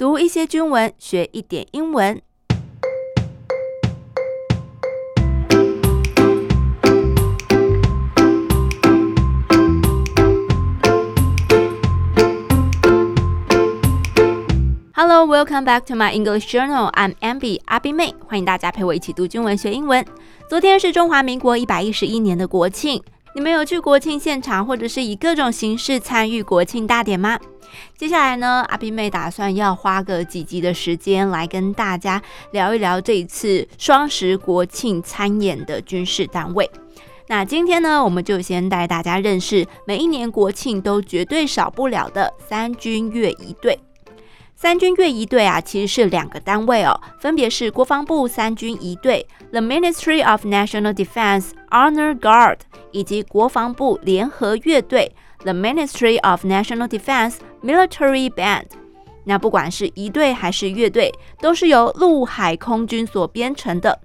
读一些军文，学一点英文。Hello, welcome back to my English journal. I'm Abby 阿碧妹，欢迎大家陪我一起读军文学英文。昨天是中华民国一百一十一年的国庆，你们有去国庆现场，或者是以各种形式参与国庆大典吗？接下来呢，阿碧妹打算要花个几集的时间来跟大家聊一聊这一次双十国庆参演的军事单位。那今天呢，我们就先带大家认识每一年国庆都绝对少不了的三军乐仪队。三军乐仪队啊，其实是两个单位哦，分别是国防部三军一队 （The Ministry of National Defense Honor Guard） 以及国防部联合乐队 （The Ministry of National Defense Military Band）。那不管是一队还是乐队，都是由陆海空军所编成的。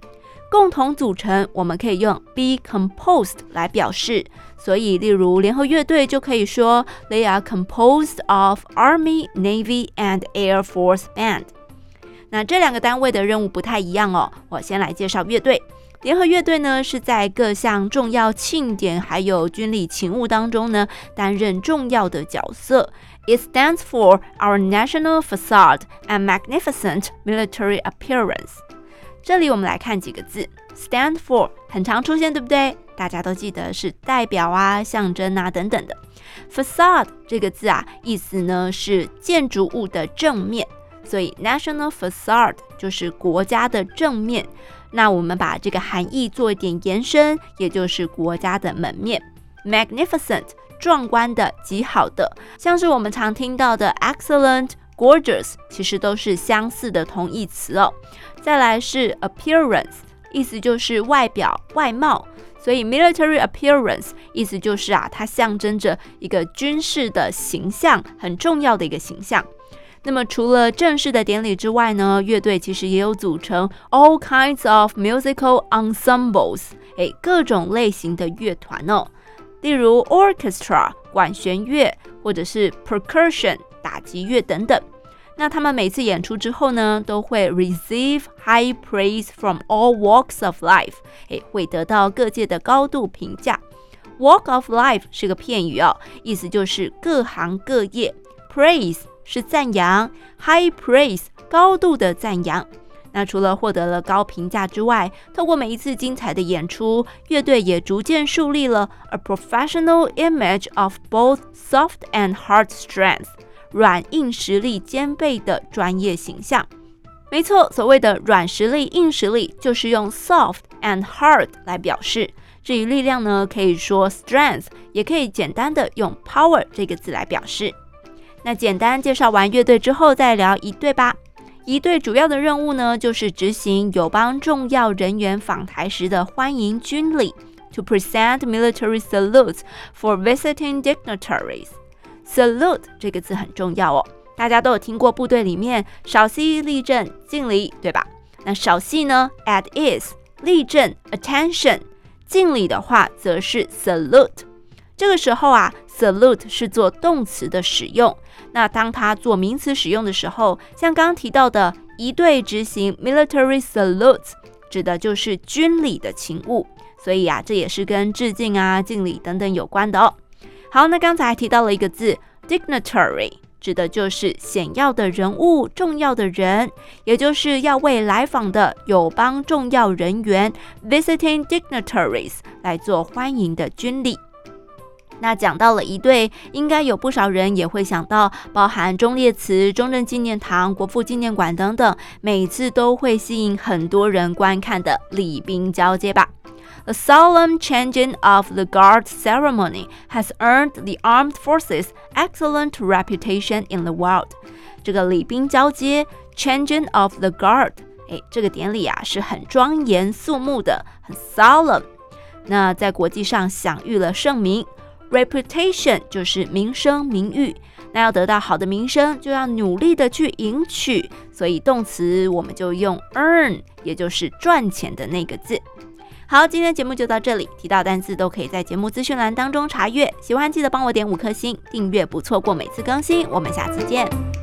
共同组成，我们可以用 be composed 来表示。所以，例如联合乐队就可以说 They are composed of Army, Navy and Air Force Band。那这两个单位的任务不太一样哦。我先来介绍乐队。联合乐队呢，是在各项重要庆典还有军礼勤务当中呢，担任重要的角色。It stands for our national facade and magnificent military appearance。 这里我们来看几个字，stand for 很常出现，对不对？大家都记得是代表啊、象征啊等等的。facade 这个字啊，意思呢是建筑物的正面，所以 national facade 就是国家的正面。那我们把这个含义做一点延伸，也就是国家的门面。magnificent 壮观的、极好的，像是我们常听到的 excellent。Gorgeous 其实都是相似的同义词哦。再来是 appearance，意思就是外表、外貌，所以 military appearance 意思就是啊，它象征着一个军事的形象，很重要的一个形象。那么除了正式的典礼之外呢，乐队其实也有组成 all kinds of musical ensembles，诶，各种类型的乐团哦，例如 orchestra 管弦乐，或者是 percussion。打击乐等等，那他们每次演出之后呢，都会 receive high praise from all walks of life，诶，会得到各界的高度评价。Walk of life 是个片语哦，意思就是各行各业。Praise 是赞扬，high praise 高度的赞扬。那除了获得了高评价之外，透过每一次精彩的演出，乐队也逐渐树立了 a professional image of both soft and hard strength。软硬实力兼备的专业形象，没错，所谓的软实力、硬实力就是用 soft and hard 来表示。至于力量呢，可以说 strength，也可以简单的用 power 这个字来表示。那简单介绍完乐队之后，再聊一队吧。一队主要的任务呢，就是执行友邦重要人员访台时的欢迎军礼，to present military salutes for visiting dignitaries。Salute 这个字很重要哦，大家都有听过部队里面稍息、立正、敬礼，对吧？那稍息呢？At ease，立正；attention，敬礼的话则是 salute。这个时候啊，salute 是做动词的使用。那当它做名词使用的时候，像刚刚提到的一队执行 military salutes，指的就是军礼的勤务。所以啊，这也是跟致敬啊、敬礼等等有关的哦。好，那刚才提到了一个字，dignitary，指的就是显要的人物、重要的人，也就是要为来访的友邦重要人员 visiting dignitaries 来做欢迎的军礼。那讲到了一对，应该有不少人也会想到，包含忠烈祠、中正纪念堂、国父纪念馆等等，每次都会吸引很多人观看的礼兵交接吧。A solemn changing of the guard ceremony has earned the armed forces excellent reputation in the world。这个礼兵交接，changing of the guard，哎，这个典礼啊是很庄严肃穆的，很 solemn。那在国际上享誉了盛名，reputation 就是名声名誉。那要得到好的名声，就要努力的去赢取，所以动词我们就用 earn，也就是赚钱的那个字。 好，今天的节目就到这里。提到单词都可以在节目资讯栏当中查阅。喜欢记得帮我点五颗星，订阅不错过每次更新。我们下次见。